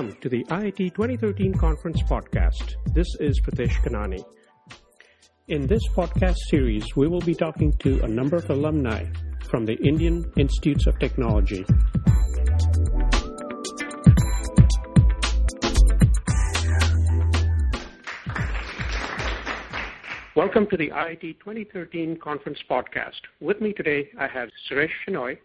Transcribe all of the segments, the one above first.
Welcome to the IIT 2013 Conference Podcast. This is Pritesh Kanani. In this podcast series, we will be talking to a number of alumni from the Indian Institutes of Technology. Welcome to the IIT 2013 Conference Podcast. With me today, I have Suresh Shenoy.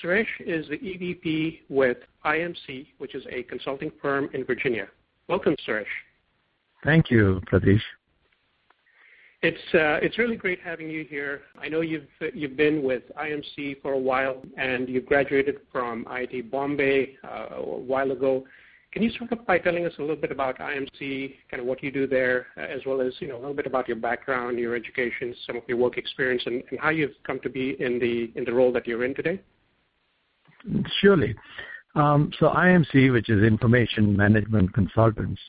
Suresh is the EVP with IMC, which is a consulting firm in Virginia. Welcome, Suresh. Thank you, Pritesh. It's uh, it's really great having you here. I know you've you've been with IMC for a while, and you graduated from IIT Bombay uh, a while ago. Can you start off by telling us a little bit about IMC, kind of what you do there, as well as you know a little bit about your background, your education, some of your work experience, and, and how you've come to be in the in the role that you're in today? Surely. Um, so IMC, which is Information Management Consultants,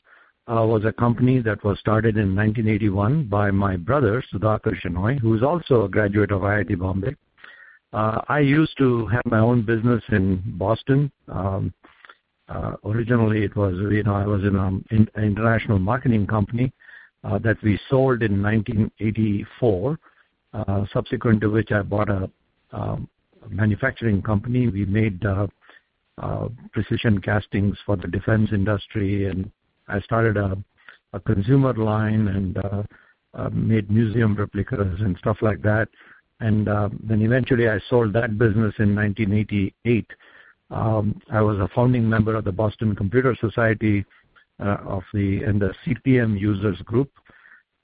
uh, was a company that was started in 1981 by my brother Sudhakar Shenoy, who is also a graduate of IIT Bombay. Uh, I used to have my own business in Boston. Um, uh, originally, it was you know I was in an in, international marketing company uh, that we sold in 1984. Uh, subsequent to which I bought a um, manufacturing company. We made uh, uh, precision castings for the defense industry, and I started a, a consumer line and uh, uh, made museum replicas and stuff like that. And uh, then eventually I sold that business in 1988 um, I was a founding member of the Boston Computer Society uh, of the and the CP/M users group,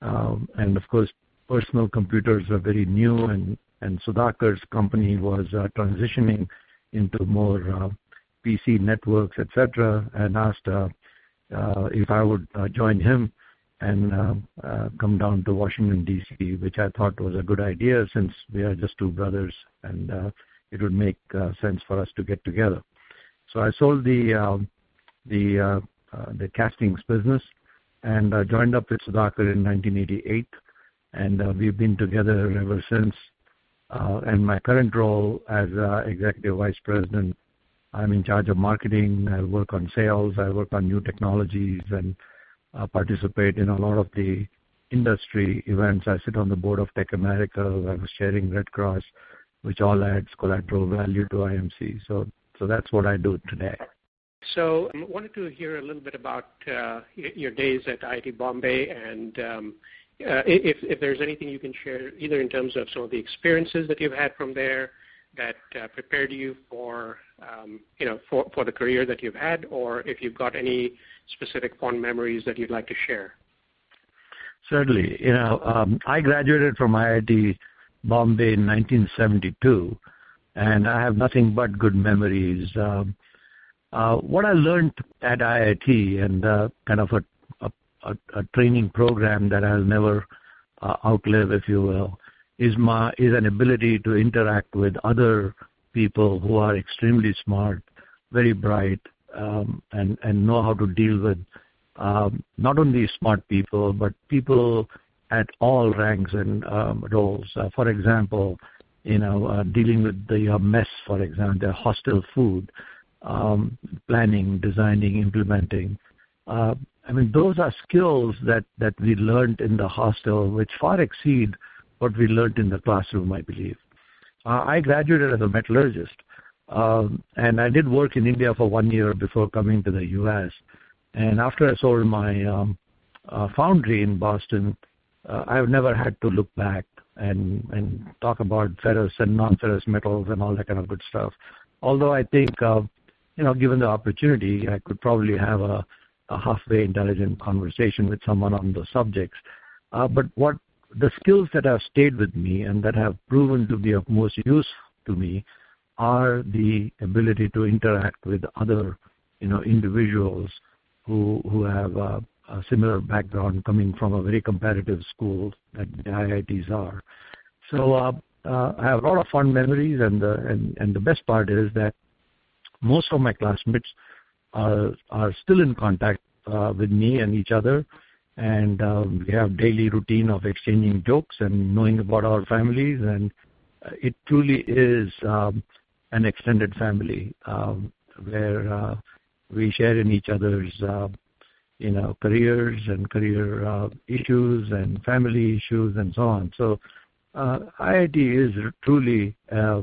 um, and of course, personal computers were very new, and and Sudhakar's company was uh, transitioning into more uh, PC networks, etc. And asked uh, uh, if I would uh, join him and uh, come down to Washington D.C., which I thought was a good idea since we are just two brothers and it would make sense for us to get together. So I sold the um, the the castings business and joined up with Sudhakar in 1988, and we've been together ever since. And my current role as executive vice president, I'm in charge of marketing. I work on sales. I work on new technologies and participate in a lot of the industry events. I sit on the board of Tech America. I was chairing Red Cross which all adds collateral value to IMC. So, so that's what I do today. So I um, wanted to hear a little bit about uh, your days at IIT Bombay and um, uh, if, if there's anything you can share, either in terms of some of the experiences that you've had from there that uh, prepared you for, um, you know, for, for the career that you've had, or if you've got any specific fond memories that you'd like to share. Certainly. You know, um, I graduated from IIT Bombay in 1972, and I have nothing but good memories. Um, uh, what I learned at IIT and uh, kind of a, a, a, training program that I'll never uh, outlive, if you will, is my is an ability to interact with other people who are extremely smart, very bright, um, and and know how to deal with um, not only smart people but people at all ranks and um, roles. Uh, for example, you know, uh, dealing with the uh, mess, for example, the hostel food, um, planning, designing, implementing. Uh, I mean, those are skills that, that we learned in the hostel, which far exceed what we learned in the classroom, I believe. Uh, I graduated as a metallurgist, um, and I did work in India for one year before coming to the U.S. And after I sold my um, uh, foundry in Boston, uh, I've never had to look back and and talk about ferrous and non-ferrous metals and all that kind of good stuff. Although I think, uh, you know, given the opportunity, I could probably have a, a halfway intelligent conversation with someone on the subjects. Uh, but what the skills that have stayed with me and that have proven to be of most use to me are the ability to interact with other, you know, individuals who who have uh, a similar background coming from a very competitive school that the IITs are. So uh, uh, I have a lot of fun memories, and the and, and the best part is that most of my classmates are are still in contact with me and each other, and um, we have daily routine of exchanging jokes and knowing about our families, and uh, it truly is um, an extended family um, where uh, We share in each other's uh, you know, careers and career uh, issues and family issues and so on. So uh, IIT is truly uh,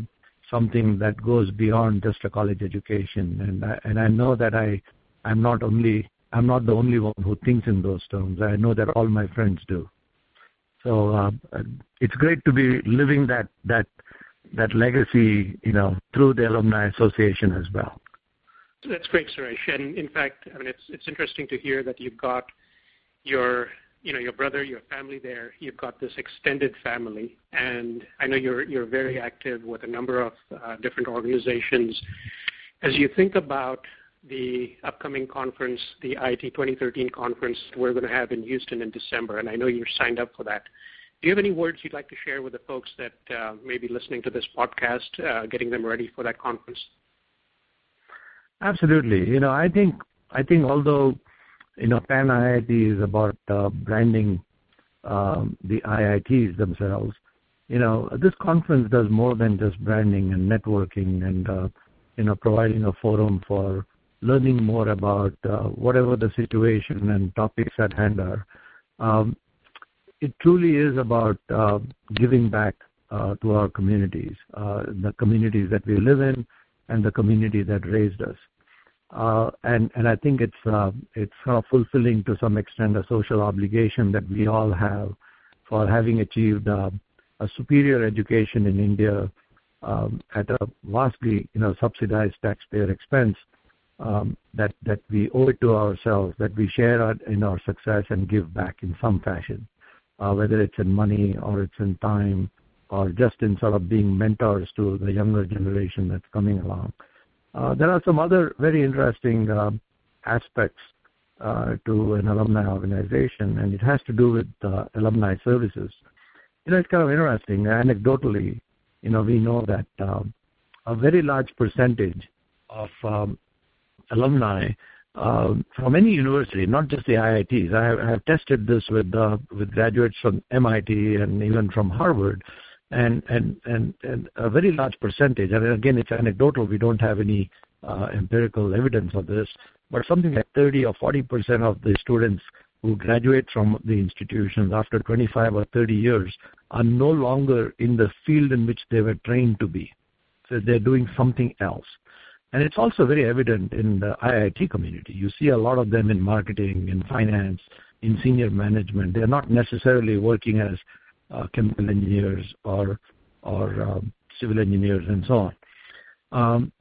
something that goes beyond just a college education, and I, and I know that I I'm not only I'm not the only one who thinks in those terms. I know that all my friends do. So uh, it's great to be living that that that legacy, you know, through the alumni association as well. That's great, Suresh. And in fact, I mean, it's it's interesting to hear that you've got your you know your brother, your family there. You've got this extended family, and I know you're you're very active with a number of uh, different organizations. As you think about the upcoming conference, the IIT 2013 conference we're going to have in Houston in December, and I know you're signed up for that. Do you have any words you'd like to share with the folks that uh, may be listening to this podcast, uh, getting them ready for that conference? Absolutely. You know, I think I think although you know Pan IIT is about uh, branding um, the IITs themselves, you know this conference does more than just branding and networking and uh, you know providing a forum for learning more about uh, whatever the situation and topics at hand are. Um, it truly is about uh, giving back uh, to our communities, the communities that we live in, and the community that raised us. Uh, and and I think it's uh, it's of fulfilling to some extent a social obligation that we all have for having achieved a superior education in India um, at a vastly you know subsidized taxpayer expense. Um, that that we owe it to ourselves, that we share our, in our success and give back in some fashion, uh, whether it's in money or it's in time or just in sort of being mentors to the younger generation that's coming along. Uh, there are some other very interesting uh, aspects uh, to an alumni organization, and it has to do with alumni services. You know, it's kind of interesting. Anecdotally, you know, we know that um, a very large percentage of um, alumni uh, from any university, not just the IITs. I have, I have tested this with uh, with graduates from MIT and even from Harvard, and and and, and a very large percentage. And again, it's anecdotal. We don't have any uh, empirical evidence of this, but something like 30 or 40 percent of the students who graduate from the institutions after 25 or 30 years are no longer in the field in which they were trained to be. So they're doing something else. And it's also very evident in the IIT community. You see a lot of them in marketing, in finance, in senior management. They're not necessarily working as uh, chemical engineers or or um, civil engineers and so on. Um,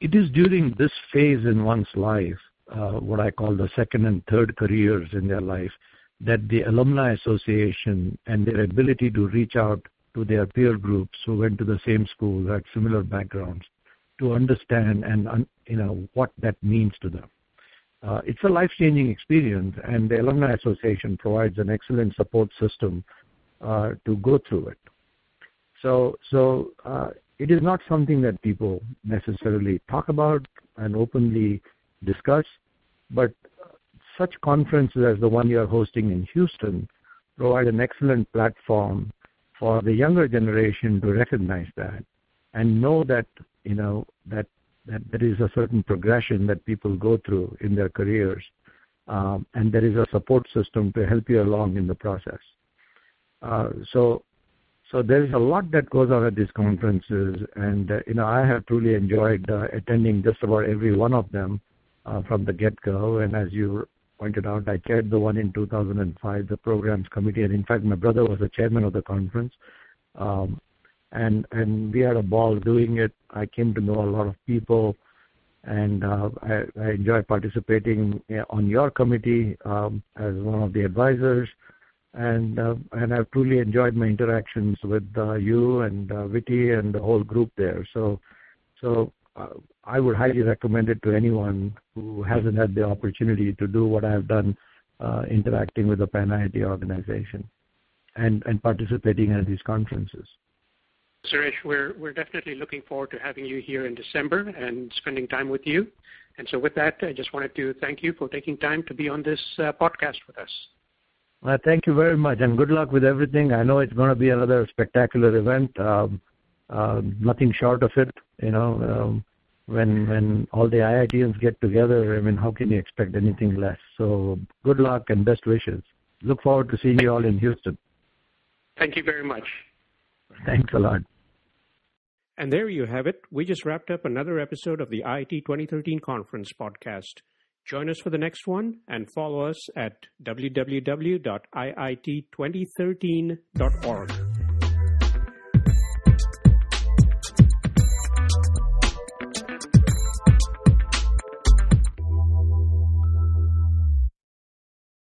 it is during this phase in one's life, uh, what I call the second and third careers in their life, that the alumni association and their ability to reach out to their peer groups who went to the same school, had similar backgrounds, to understand and you know what that means to them. Uh, it's a life-changing experience, and the Alumni Association provides an excellent support system uh, to go through it. So, so uh, it is not something that people necessarily talk about and openly discuss, but such conferences as the one you are hosting in Houston provide an excellent platform for the younger generation to recognize that and know that you know that that there is a certain progression that people go through in their careers, um, and there is a support system to help you along in the process. Uh, so, so there is a lot that goes on at these conferences, and uh, you know I have truly enjoyed uh, attending just about every one of them uh, from the get-go. And as you pointed out, I chaired the one in 2005, the programs committee, and in fact, my brother was the chairman of the conference. Um, and and we had a ball doing it. I came to know a lot of people, and uh, I, I enjoy participating on your committee um, as one of the advisors and uh, and I've truly enjoyed my interactions with uh, you and uh, Viti and the whole group there. So so uh, I would highly recommend it to anyone who hasn't had the opportunity to do what I've done, uh, interacting with the Pan IIT organization, and and participating at these conferences. Suresh, we're we're definitely looking forward to having you here in December and spending time with you. And so, with that, I just wanted to thank you for taking time to be on this uh, podcast with us. Uh, thank you very much, and good luck with everything. I know it's going to be another spectacular event. Um, uh, nothing short of it, you know. Um, when when all the IITians get together, I mean, how can you expect anything less? So good luck and best wishes. Look forward to seeing you all in Houston. Thank you very much. Thanks a lot. And there you have it. We just wrapped up another episode of the IIT 2013 Conference podcast. Join us for the next one and follow us at www.iit2013.org.